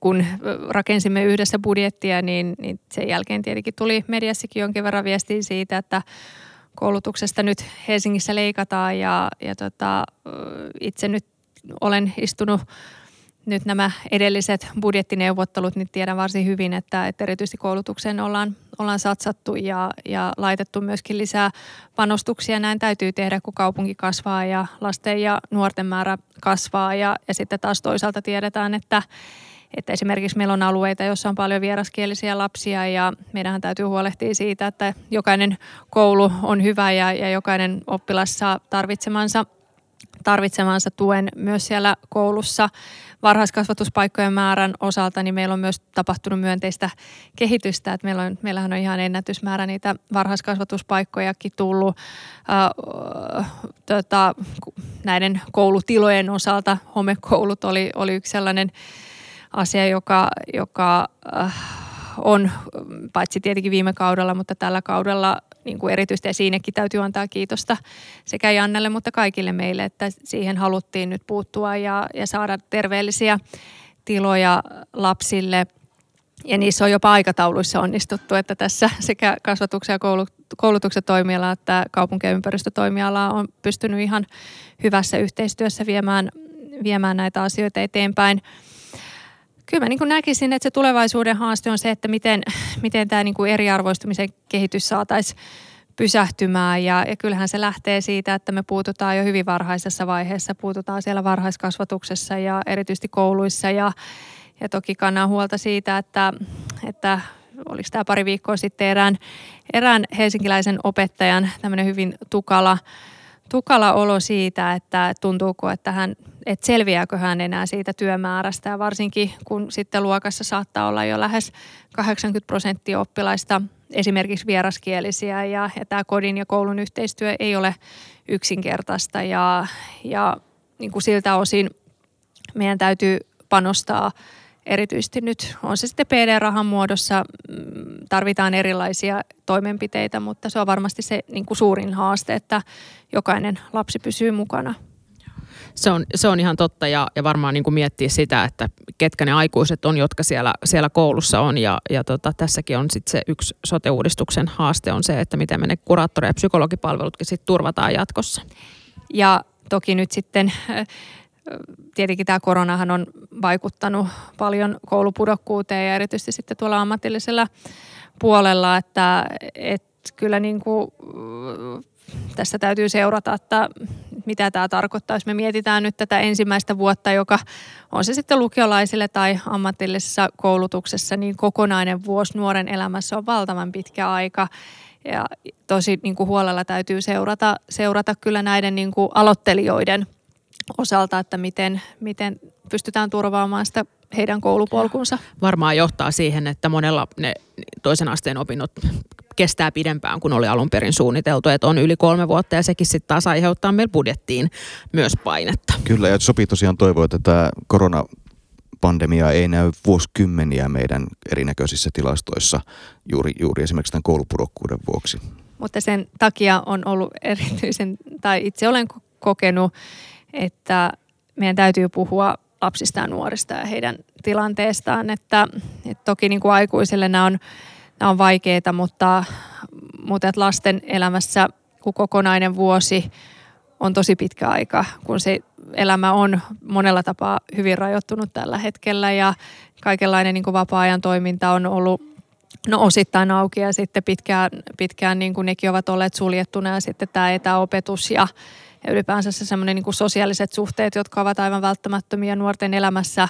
kun rakensimme yhdessä budjettia, niin, niin sen jälkeen tietenkin tuli mediassakin jonkin verran viestiä siitä, että koulutuksesta nyt Helsingissä leikataan ja, ja tota, itse nyt olen istunut nyt nämä edelliset budjettineuvottelut, niin tiedän varsin hyvin, että, että erityisesti koulutukseen ollaan, ollaan satsattu ja, ja laitettu myöskin lisää panostuksia. Näin täytyy tehdä, kun kaupunki kasvaa ja lasten ja nuorten määrä kasvaa ja, ja sitten taas toisaalta tiedetään, että, että esimerkiksi meillä on alueita, joissa on paljon vieraskielisiä lapsia ja meidän täytyy huolehtia siitä, että jokainen koulu on hyvä ja, ja jokainen oppilas saa tarvitsemansa, tarvitsemansa tuen myös siellä koulussa. Varhaiskasvatuspaikkojen määrän osalta niin meillä on myös tapahtunut myönteistä kehitystä, että meillä on, meillähän on ihan ennätysmäärä niitä varhaiskasvatuspaikkojakin tullut äh, tota, näiden koulutilojen osalta. Homekoulut oli, oli yksi sellainen asia, joka, joka äh, on paitsi tietenkin viime kaudella, mutta tällä kaudella niin kuin erityisesti ja siinäkin täytyy antaa kiitosta sekä Jannelle, mutta kaikille meille, että siihen haluttiin nyt puuttua ja, ja saada terveellisiä tiloja lapsille. Ja niissä on jopa aikatauluissa onnistuttu, että tässä sekä kasvatuksen ja koulutuksen toimiala että kaupunki- ja ympäristötoimiala on pystynyt ihan hyvässä yhteistyössä viemään, viemään näitä asioita eteenpäin kyllä mä niin näkisin, että se tulevaisuuden haaste on se, että miten, miten tämä niin eriarvoistumisen kehitys saataisiin pysähtymään. Ja, ja kyllähän se lähtee siitä, että me puututaan jo hyvin varhaisessa vaiheessa, puututaan siellä varhaiskasvatuksessa ja erityisesti kouluissa. Ja, ja toki kannan huolta siitä, että, että oliko tämä pari viikkoa sitten erään, erään helsinkiläisen opettajan tämmöinen hyvin tukala tukala olo siitä, että tuntuuko, että hän, että selviääkö hän enää siitä työmäärästä. Ja varsinkin kun sitten luokassa saattaa olla jo lähes 80 prosenttia oppilaista esimerkiksi vieraskielisiä ja, ja tämä kodin ja koulun yhteistyö ei ole yksinkertaista ja, ja niin kuin siltä osin meidän täytyy panostaa erityisesti nyt on se sitten PD-rahan muodossa, mm, tarvitaan erilaisia toimenpiteitä, mutta se on varmasti se niin kuin suurin haaste, että jokainen lapsi pysyy mukana. Se on, se on ihan totta ja, ja varmaan niin kuin miettiä sitä, että ketkä ne aikuiset on, jotka siellä, siellä koulussa on. Ja, ja tota, tässäkin on sitten se yksi sote-uudistuksen haaste on se, että miten me ne kuraattori- ja psykologipalvelutkin sitten turvataan jatkossa. Ja toki nyt sitten tietenkin tämä koronahan on vaikuttanut paljon koulupudokkuuteen ja erityisesti sitten tuolla ammatillisella puolella, että, että kyllä niin kuin, tässä täytyy seurata, että mitä tämä tarkoittaa. Jos me mietitään nyt tätä ensimmäistä vuotta, joka on se sitten lukiolaisille tai ammatillisessa koulutuksessa, niin kokonainen vuosi nuoren elämässä on valtavan pitkä aika. Ja tosi niin kuin huolella täytyy seurata, seurata kyllä näiden niin kuin aloittelijoiden osalta, että miten, miten pystytään turvaamaan sitä heidän koulupolkunsa. Varmaan johtaa siihen, että monella ne toisen asteen opinnot kestää pidempään kuin oli alun perin suunniteltu, että on yli kolme vuotta ja sekin sitten taas aiheuttaa meillä budjettiin myös painetta. Kyllä ja sopii tosiaan toivoa, että tämä korona pandemia ei näy vuosikymmeniä meidän erinäköisissä tilastoissa juuri, juuri esimerkiksi tämän koulupudokkuuden vuoksi. Mutta sen takia on ollut erityisen, tai itse olen kokenut, että meidän täytyy puhua lapsista ja nuorista ja heidän tilanteestaan. Että, että toki niin kuin aikuisille nämä on, nämä on vaikeita, mutta, mutta että lasten elämässä kun kokonainen vuosi on tosi pitkä aika, kun se elämä on monella tapaa hyvin rajoittunut tällä hetkellä ja kaikenlainen niin kuin vapaa-ajan toiminta on ollut no osittain auki ja sitten pitkään, pitkään niin kuin nekin ovat olleet suljettuna ja sitten tämä etäopetus ja, ja ylipäänsä se semmoinen niin sosiaaliset suhteet, jotka ovat aivan välttämättömiä nuorten elämässä.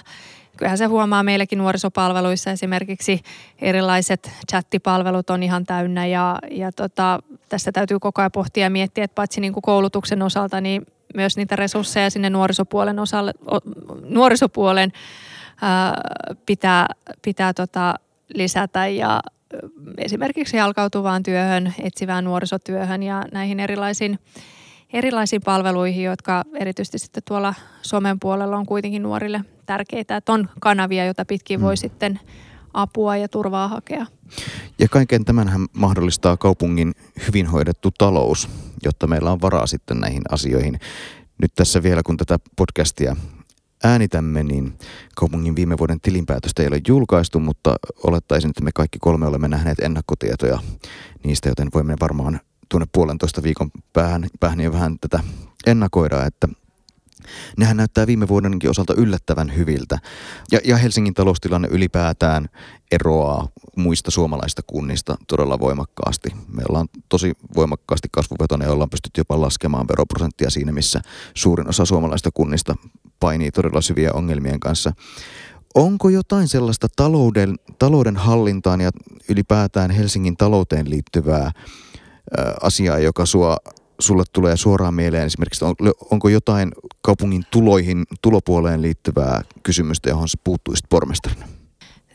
Kyllähän se huomaa meillekin nuorisopalveluissa esimerkiksi erilaiset chattipalvelut on ihan täynnä ja, ja tota, tässä täytyy koko ajan pohtia ja miettiä, että paitsi niin kuin koulutuksen osalta, niin myös niitä resursseja sinne nuorisopuolen, osalle, nuorisopuolen ää, pitää, pitää tota lisätä ja esimerkiksi jalkautuvaan työhön, etsivään nuorisotyöhön ja näihin erilaisiin erilaisiin palveluihin, jotka erityisesti sitten tuolla somen puolella on kuitenkin nuorille tärkeitä, että on kanavia, joita pitkin voi mm. sitten apua ja turvaa hakea. Ja kaiken tämänhän mahdollistaa kaupungin hyvin hoidettu talous, jotta meillä on varaa sitten näihin asioihin. Nyt tässä vielä, kun tätä podcastia äänitämme, niin kaupungin viime vuoden tilinpäätöstä ei ole julkaistu, mutta olettaisin, että me kaikki kolme olemme nähneet ennakkotietoja niistä, joten voimme varmaan tuonne puolentoista viikon päähän, päähän ja vähän tätä ennakoida, että Nehän näyttää viime vuodenkin osalta yllättävän hyviltä. Ja, ja Helsingin taloustilanne ylipäätään eroaa muista suomalaista kunnista todella voimakkaasti. Me ollaan tosi voimakkaasti kasvuvetoinen ja ollaan pystytty jopa laskemaan veroprosenttia siinä, missä suurin osa suomalaista kunnista painii todella syviä ongelmien kanssa. Onko jotain sellaista talouden, talouden hallintaan ja ylipäätään Helsingin talouteen liittyvää asiaa, joka sua, sulle tulee suoraan mieleen? Esimerkiksi on, onko jotain kaupungin tuloihin, tulopuoleen liittyvää kysymystä, johon sä puuttuisit pormestarina?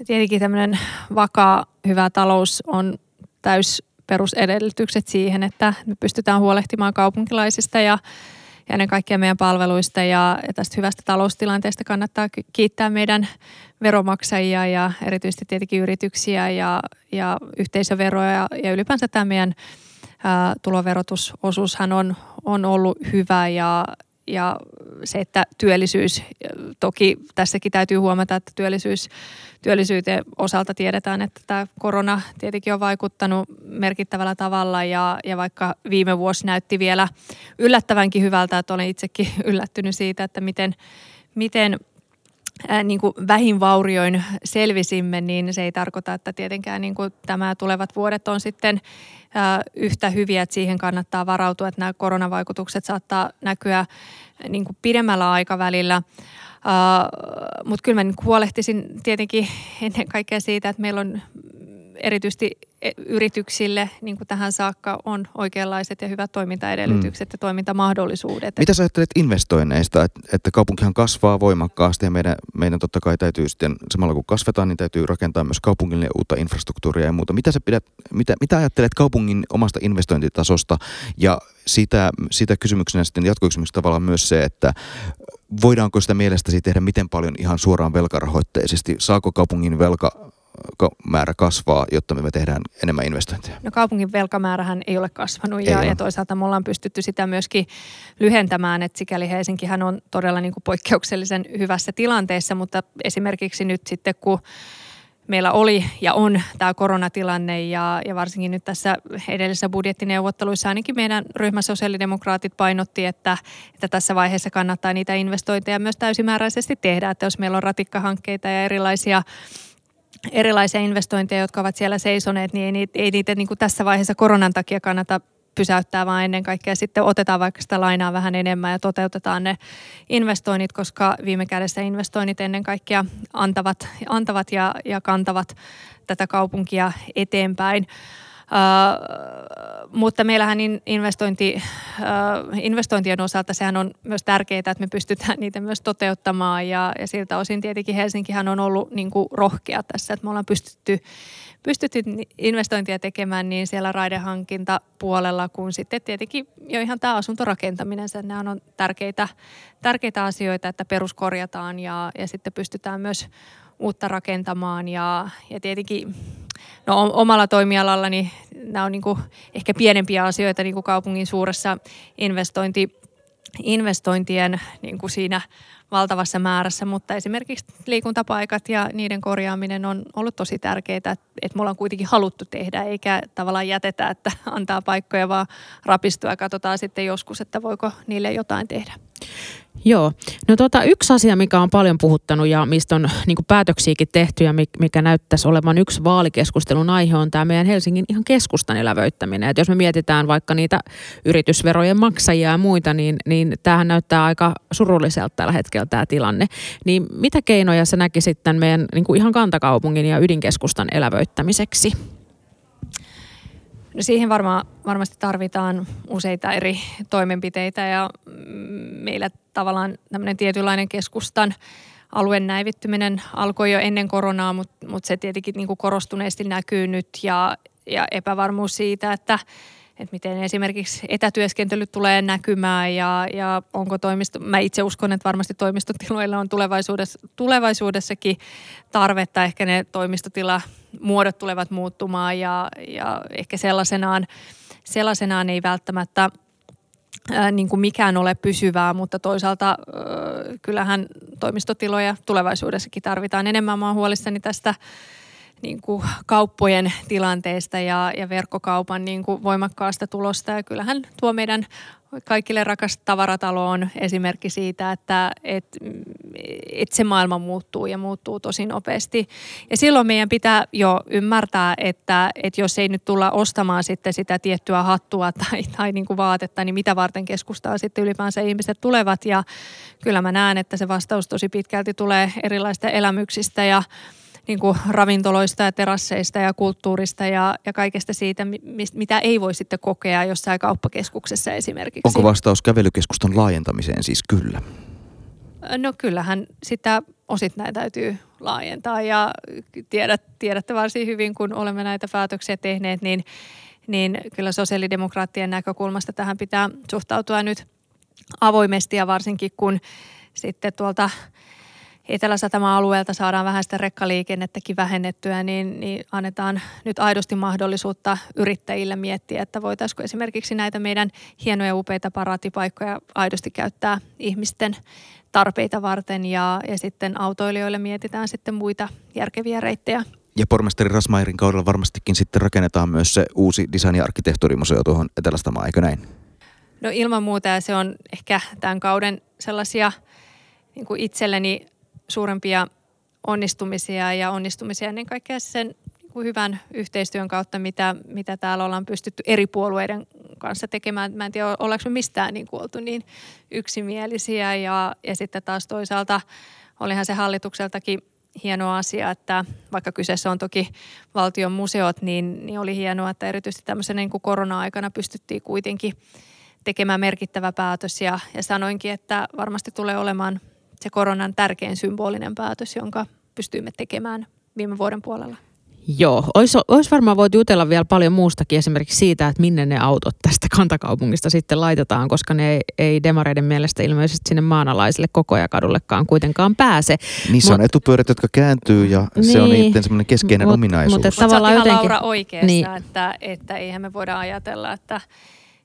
Tietenkin tämmöinen vakaa, hyvä talous on täys perusedellytykset siihen, että me pystytään huolehtimaan kaupunkilaisista ja, ja ennen kaikkea meidän palveluista ja, ja tästä hyvästä taloustilanteesta kannattaa kiittää meidän veromaksajia ja erityisesti tietenkin yrityksiä ja, ja yhteisöveroja ja, ylipäänsä tämä meidän tuloverotusosuushan on, on ollut hyvä ja, ja se, että työllisyys, toki tässäkin täytyy huomata, että työllisyys, työllisyyteen osalta tiedetään, että tämä korona tietenkin on vaikuttanut merkittävällä tavalla ja, ja vaikka viime vuosi näytti vielä yllättävänkin hyvältä, että olen itsekin yllättynyt siitä, että miten, miten niin kuin vähin vaurioin selvisimme, niin se ei tarkoita, että tietenkään niin kuin tämä tulevat vuodet on sitten yhtä hyviä, että siihen kannattaa varautua, että nämä koronavaikutukset saattaa näkyä niin kuin pidemmällä aikavälillä. Mutta kyllä mä niin huolehtisin tietenkin ennen kaikkea siitä, että meillä on erityisesti e, yrityksille, niin kuin tähän saakka, on oikeanlaiset ja hyvät toimintaedellytykset mm. ja toimintamahdollisuudet. Mitä sä ajattelet investoinneista, että, että kaupunkihan kasvaa voimakkaasti ja meidän, meidän totta kai täytyy sitten, samalla kun kasvetaan, niin täytyy rakentaa myös kaupungille uutta infrastruktuuria ja muuta. Mitä, sä pidät, mitä, mitä ajattelet kaupungin omasta investointitasosta ja sitä, sitä kysymyksenä sitten jatkokysymyksenä tavallaan myös se, että voidaanko sitä mielestäsi tehdä miten paljon ihan suoraan velkarahoitteisesti? Saako kaupungin velka määrä kasvaa, jotta me tehdään enemmän investointeja? No kaupungin velkamäärähän ei ole kasvanut ja, ja toisaalta me ollaan pystytty sitä myöskin lyhentämään, että sikäli Helsinkihän on todella niin kuin poikkeuksellisen hyvässä tilanteessa, mutta esimerkiksi nyt sitten kun meillä oli ja on tämä koronatilanne ja, ja varsinkin nyt tässä edellisessä budjettineuvotteluissa ainakin meidän ryhmä sosiaalidemokraatit painotti, että, että tässä vaiheessa kannattaa niitä investointeja myös täysimääräisesti tehdä, että jos meillä on ratikkahankkeita ja erilaisia erilaisia investointeja, jotka ovat siellä seisoneet, niin ei niitä, ei niitä niin kuin tässä vaiheessa koronan takia kannata pysäyttää, vaan ennen kaikkea sitten otetaan vaikka sitä lainaa vähän enemmän ja toteutetaan ne investoinnit, koska viime kädessä investoinnit ennen kaikkea antavat, antavat ja, ja kantavat tätä kaupunkia eteenpäin. Uh, mutta meillähän investointi, uh, investointien osalta sehän on myös tärkeää, että me pystytään niitä myös toteuttamaan. Ja, ja siltä osin tietenkin Helsinkihän on ollut niin kuin rohkea tässä, että me ollaan pystytty, pystytty investointia tekemään niin siellä raidehankintapuolella kuin sitten tietenkin jo ihan tämä asuntorakentaminen, nämä on tärkeitä, tärkeitä asioita, että peruskorjataan ja, ja sitten pystytään myös uutta rakentamaan. Ja, ja tietenkin no, omalla toimialallani nämä on niin kuin ehkä pienempiä asioita niin kuin kaupungin suuressa investointi, investointien niin kuin siinä valtavassa määrässä, mutta esimerkiksi liikuntapaikat ja niiden korjaaminen on ollut tosi tärkeää, että me ollaan kuitenkin haluttu tehdä, eikä tavallaan jätetä, että antaa paikkoja, vaan rapistua ja katsotaan sitten joskus, että voiko niille jotain tehdä. Joo. No tota, yksi asia, mikä on paljon puhuttanut ja mistä on niin päätöksiäkin tehty ja mikä näyttäisi olevan yksi vaalikeskustelun aihe on tämä meidän Helsingin ihan keskustan elävöittäminen. Et jos me mietitään vaikka niitä yritysverojen maksajia ja muita, niin, niin tämähän näyttää aika surulliselta tällä hetkellä tämä tilanne. Niin mitä keinoja sä näkisit tämän meidän niin ihan kantakaupungin ja ydinkeskustan elävöittämiseksi? No siihen varma, varmasti tarvitaan useita eri toimenpiteitä ja meillä tavallaan tämmöinen tietynlainen keskustan alueen näivittyminen alkoi jo ennen koronaa, mutta, mutta se tietenkin niin korostuneesti näkyy nyt ja, ja epävarmuus siitä, että että miten esimerkiksi etätyöskentely tulee näkymään ja, ja onko toimisto, mä itse uskon, että varmasti toimistotiloilla on tulevaisuudessa, tulevaisuudessakin tarvetta, ehkä ne toimistotilamuodot tulevat muuttumaan ja, ja ehkä sellaisenaan, sellaisenaan ei välttämättä niin kuin mikään ole pysyvää, mutta toisaalta kyllähän toimistotiloja tulevaisuudessakin tarvitaan enemmän. Mä oon huolissani tästä niin kuin kauppojen tilanteesta ja, ja verkkokaupan niin kuin voimakkaasta tulosta. Ja kyllähän tuo meidän kaikille rakas tavaratalo on esimerkki siitä, että et, et se maailma muuttuu ja muuttuu tosi nopeasti. Ja silloin meidän pitää jo ymmärtää, että, että jos ei nyt tulla ostamaan sitten sitä tiettyä hattua tai, tai niin kuin vaatetta, niin mitä varten keskustaa sitten ylipäänsä ihmiset tulevat. Ja kyllä mä näen, että se vastaus tosi pitkälti tulee erilaisista elämyksistä ja niin kuin ravintoloista ja terasseista ja kulttuurista ja, ja kaikesta siitä, mitä ei voi sitten kokea jossain kauppakeskuksessa esimerkiksi. Onko vastaus kävelykeskuston laajentamiseen siis kyllä? No kyllähän sitä osittain täytyy laajentaa ja tiedät, tiedätte varsin hyvin, kun olemme näitä päätöksiä tehneet, niin, niin kyllä sosiaalidemokraattien näkökulmasta tähän pitää suhtautua nyt avoimesti ja varsinkin kun sitten tuolta Etelä-Satama-alueelta saadaan vähän sitä rekkaliikennettäkin vähennettyä, niin, niin annetaan nyt aidosti mahdollisuutta yrittäjille miettiä, että voitaisiinko esimerkiksi näitä meidän hienoja upeita paraatipaikkoja aidosti käyttää ihmisten tarpeita varten ja, ja sitten autoilijoille mietitään sitten muita järkeviä reittejä. Ja pormestari Rasmairin kaudella varmastikin sitten rakennetaan myös se uusi design- ja arkkitehtuurimuseo tuohon Etelä-Satamaan, eikö näin? No ilman muuta ja se on ehkä tämän kauden sellaisia niin kuin itselleni suurempia onnistumisia ja onnistumisia ennen kaikkea sen niin hyvän yhteistyön kautta, mitä, mitä täällä ollaan pystytty eri puolueiden kanssa tekemään. Mä en tiedä, ollaanko me mistään niin kuin oltu niin yksimielisiä ja, ja sitten taas toisaalta olihan se hallitukseltakin hieno asia, että vaikka kyseessä on toki valtion museot, niin, niin oli hienoa, että erityisesti tämmöisen niin kuin korona-aikana pystyttiin kuitenkin tekemään merkittävä päätös ja, ja sanoinkin, että varmasti tulee olemaan se koronan tärkein symbolinen päätös, jonka pystyimme tekemään viime vuoden puolella. Joo, olisi, olisi varmaan voitu jutella vielä paljon muustakin, esimerkiksi siitä, että minne ne autot tästä kantakaupungista sitten laitetaan, koska ne ei, ei demareiden mielestä ilmeisesti sinne maanalaisille kadullekkaan kuitenkaan pääse. Niissä Mut, on etupyörät, jotka kääntyy ja niin, se on niin. niiden semmoinen keskeinen mut, ominaisuus. Mutta tavallaan jotenkin... Laura oikeassa, niin. että, että eihän me voida ajatella, että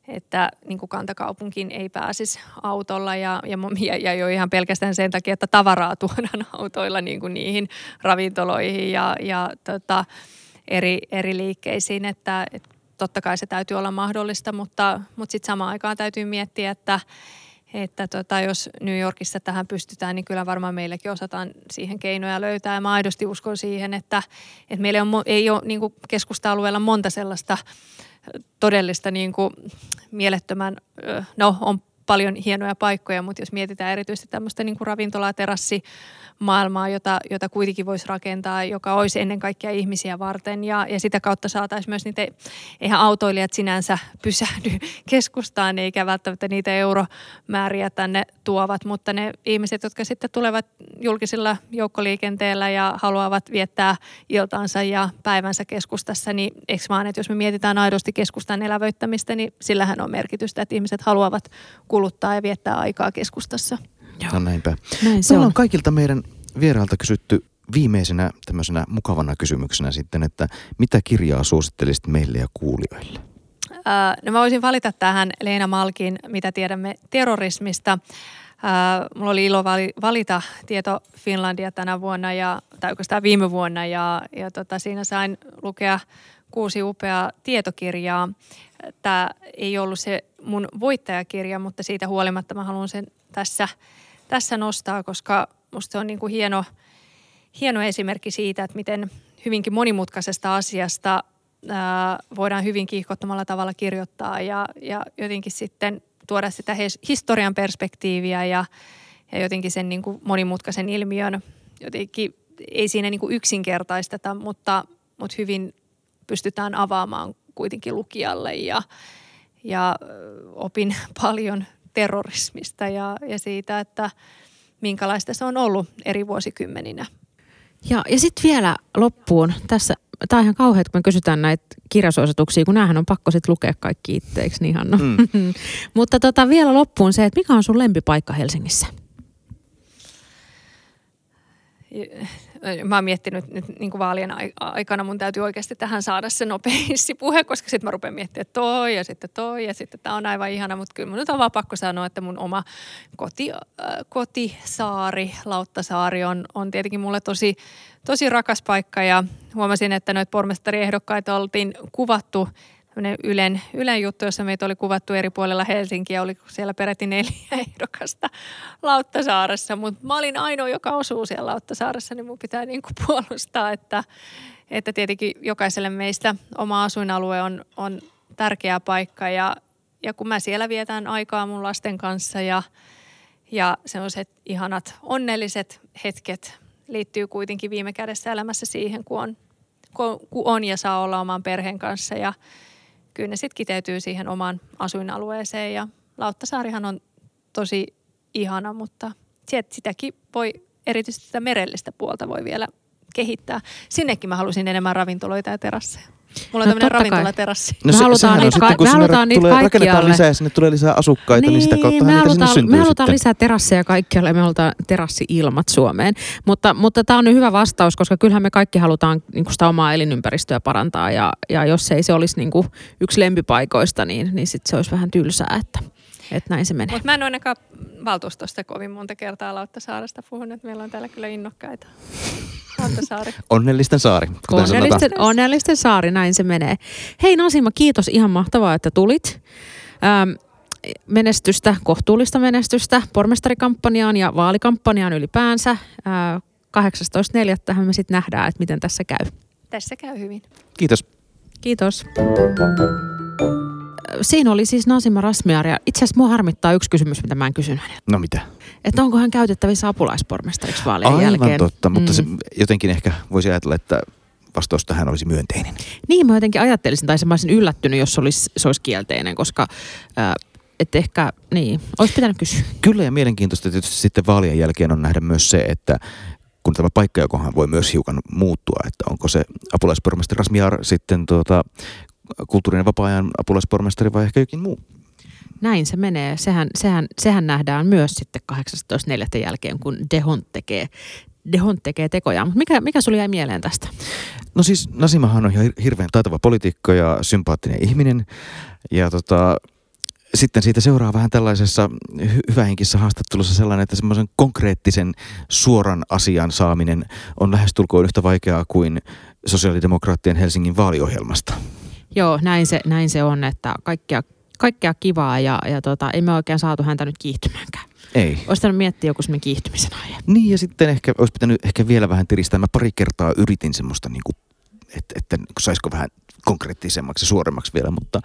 että niin kuin kantakaupunkiin ei pääsisi autolla ja, ja, ja jo ihan pelkästään sen takia, että tavaraa tuodaan autoilla niin kuin niihin ravintoloihin ja, ja tota, eri, eri liikkeisiin, että, että totta kai se täytyy olla mahdollista, mutta, mutta sitten samaan aikaan täytyy miettiä, että, että tota, jos New Yorkissa tähän pystytään, niin kyllä varmaan meilläkin osataan siihen keinoja löytää. Ja mä aidosti uskon siihen, että, että meillä on, ei ole niin keskusta-alueella monta sellaista todellista niin kuin mielettömän, no on paljon hienoja paikkoja, mutta jos mietitään erityisesti tämmöistä niin kuin ravintolaterassi maailmaa, jota, jota kuitenkin voisi rakentaa, joka olisi ennen kaikkea ihmisiä varten ja, ja sitä kautta saataisiin myös niitä, eihän autoilijat sinänsä pysähdy keskustaan eikä välttämättä niitä euromääriä tänne tuovat, mutta ne ihmiset, jotka sitten tulevat julkisilla joukkoliikenteellä ja haluavat viettää iltaansa ja päivänsä keskustassa, niin eikö vaan, että jos me mietitään aidosti keskustan elävöittämistä, niin sillähän on merkitystä, että ihmiset haluavat kuluttaa ja viettää aikaa keskustassa. Joo. No näinpä. Näin se on. on kaikilta meidän vierailta kysytty viimeisenä tämmöisenä mukavana kysymyksenä sitten, että mitä kirjaa suosittelisit meille ja kuulijoille? no mä voisin valita tähän Leena Malkin, mitä tiedämme terrorismista. mulla oli ilo valita Tieto Finlandia tänä vuonna, ja, tai oikeastaan viime vuonna, ja, ja tota, siinä sain lukea kuusi upeaa tietokirjaa. Tämä ei ollut se mun voittajakirja, mutta siitä huolimatta mä haluan sen tässä – tässä nostaa, koska musta se on niin kuin hieno, hieno esimerkki siitä, että miten hyvinkin monimutkaisesta asiasta ää, voidaan hyvin kiihkottomalla tavalla kirjoittaa ja, ja jotenkin sitten tuoda sitä historian perspektiiviä ja, ja jotenkin sen niin kuin monimutkaisen ilmiön jotenkin ei siinä niin kuin yksinkertaisteta, mutta, mutta hyvin pystytään avaamaan kuitenkin lukijalle ja, ja opin paljon terrorismista ja, ja siitä, että minkälaista se on ollut eri vuosikymmeninä. Ja, ja sitten vielä loppuun, tässä, tämä on ihan kauheat, kun me kysytään näitä kirjasuosituksia, kun näähän on pakko sitten lukea kaikki itteeksi, niin. Mm. Mutta tota, vielä loppuun se, että mikä on sun lempipaikka Helsingissä? Mä oon miettinyt nyt niin kuin vaalien aikana, mun täytyy oikeasti tähän saada se nopeasti puhe, koska sitten mä rupean miettimään, toi ja sitten toi ja sitten tämä on aivan ihana, mutta kyllä mun nyt on vaan pakko sanoa, että mun oma koti, äh, kotisaari, Lauttasaari on, on tietenkin mulle tosi, tosi rakas paikka ja huomasin, että noita pormestariehdokkaita oltiin kuvattu Ylen, Ylen juttu, jossa meitä oli kuvattu eri puolella Helsinkiä. Oli siellä peräti neljä ehdokasta Lauttasaaressa, mutta mä olin ainoa, joka osuu siellä Lauttasaaressa, niin mun pitää niin kuin puolustaa, että, että tietenkin jokaiselle meistä oma asuinalue on, on tärkeä paikka ja, ja kun mä siellä vietän aikaa mun lasten kanssa ja, ja sellaiset ihanat onnelliset hetket liittyy kuitenkin viime kädessä elämässä siihen, kun on, kun on ja saa olla oman perheen kanssa ja kyllä ne sitten kiteytyy siihen omaan asuinalueeseen ja Lauttasaarihan on tosi ihana, mutta sitäkin voi, erityisesti sitä merellistä puolta voi vielä kehittää. Sinnekin mä halusin enemmän ravintoloita ja terasseja. Mulla on no, tämmöinen ravintolaterassi. No se, me halutaan niitä, ka- me halutaan niitä tulee, rakennetaan lisää ja sinne tulee lisää asukkaita, niin, niin sitä kautta me halutaan, me halutaan lisää terasseja kaikkialle ja me halutaan terassi-ilmat Suomeen. Mutta, mutta tämä on nyt hyvä vastaus, koska kyllähän me kaikki halutaan niin sitä omaa elinympäristöä parantaa ja, ja jos ei se olisi niin yksi lempipaikoista, niin, niin sit se olisi vähän tylsää, että, että näin se menee. Mutta mä en ole ainakaan valtuustosta kovin monta kertaa Lauttasaaresta puhunut. Meillä on täällä kyllä innokkaita. Lauttasaari. Onnellisten saari, onnellisten, onnellisten saari, näin se menee. Hei Nasima, kiitos. Ihan mahtavaa, että tulit. Ähm, menestystä, kohtuullista menestystä pormestarikampanjaan ja vaalikampanjaan ylipäänsä. Äh, 18.4. me sitten nähdään, että miten tässä käy. Tässä käy hyvin. Kiitos. Kiitos. Siinä oli siis Nasima Rasmiar ja itse asiassa mua harmittaa yksi kysymys, mitä mä en kysynyt. No mitä? Että onko hän käytettävissä apulaispormestariksi vaalien Aivan jälkeen? totta, mutta Mm. se jotenkin ehkä voisi ajatella, että vastaus tähän olisi myönteinen. Niin mä jotenkin ajattelisin, tai se mä olisin yllättynyt, jos se olisi, se olisi kielteinen, koska äh, et ehkä, niin, olisi pitänyt kysyä. Kyllä ja mielenkiintoista tietysti sitten vaalien jälkeen on nähdä myös se, että kun tämä paikkajakohan voi myös hiukan muuttua, että onko se apulaispormestari Rasmiar sitten tuota, kulttuurinen vapaa-ajan apulaispormestari vai ehkä jokin muu. Näin se menee. Sehän, sehän, sehän nähdään myös sitten 18.4. jälkeen, kun Dehon tekee, Dehon tekee tekoja. Mutta mikä, mikä sulla jäi mieleen tästä? No siis Nasimahan on ihan hir- hirveän taitava poliitikko ja sympaattinen ihminen. Ja tota, sitten siitä seuraa vähän tällaisessa hy- hyvähenkisessä haastattelussa sellainen, että semmoisen konkreettisen suoran asian saaminen on lähestulkoon yhtä vaikeaa kuin sosiaalidemokraattien Helsingin vaaliohjelmasta. Joo, näin se, näin se on, että kaikkea, kaikkea kivaa ja, ja tota, ei me oikein saatu häntä nyt kiihtymäänkään. Ei. Olisi pitänyt miettiä joku semmoinen kiihtymisen aihe. Niin ja sitten ehkä olisi pitänyt ehkä vielä vähän tiristää. Mä pari kertaa yritin semmoista, niin kuin, että, että saisiko vähän konkreettisemmaksi ja suoremmaksi vielä, mutta,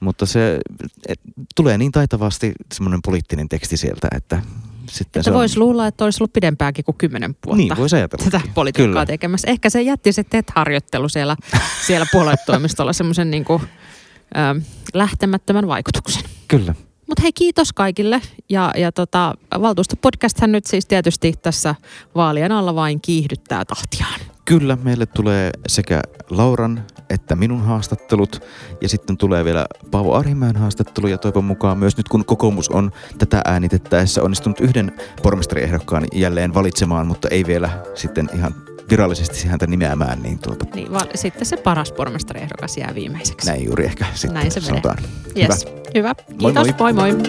mutta se et, tulee niin taitavasti semmoinen poliittinen teksti sieltä, että sitten Että se on... voisi luulla, että olisi ollut pidempääkin kuin kymmenen vuotta. Niin, voisi ajatella. tätä politiikkaa Kyllä. tekemässä. Ehkä se jätti se TET-harjoittelu siellä, siellä puoluetoimistolla semmoisen niin kuin, ö, lähtemättömän vaikutuksen. Kyllä. Mutta hei, kiitos kaikille. Ja, ja tota, valtuustopodcasthan nyt siis tietysti tässä vaalien alla vain kiihdyttää tahtiaan. Kyllä, meille tulee sekä Lauran että minun haastattelut ja sitten tulee vielä Paavo Arhimäen haastattelu ja toivon mukaan myös nyt kun kokoomus on tätä äänitettäessä onnistunut yhden pormestariehdokkaan jälleen valitsemaan, mutta ei vielä sitten ihan virallisesti häntä nimeämään, niin tuota, Niin, va- sitten se paras pormestariehdokas jää viimeiseksi. näin juuri ehkä sitten Näin se menee. sanotaan. Yes. Hyvä. Moi Kiitos. moi. moi. moi.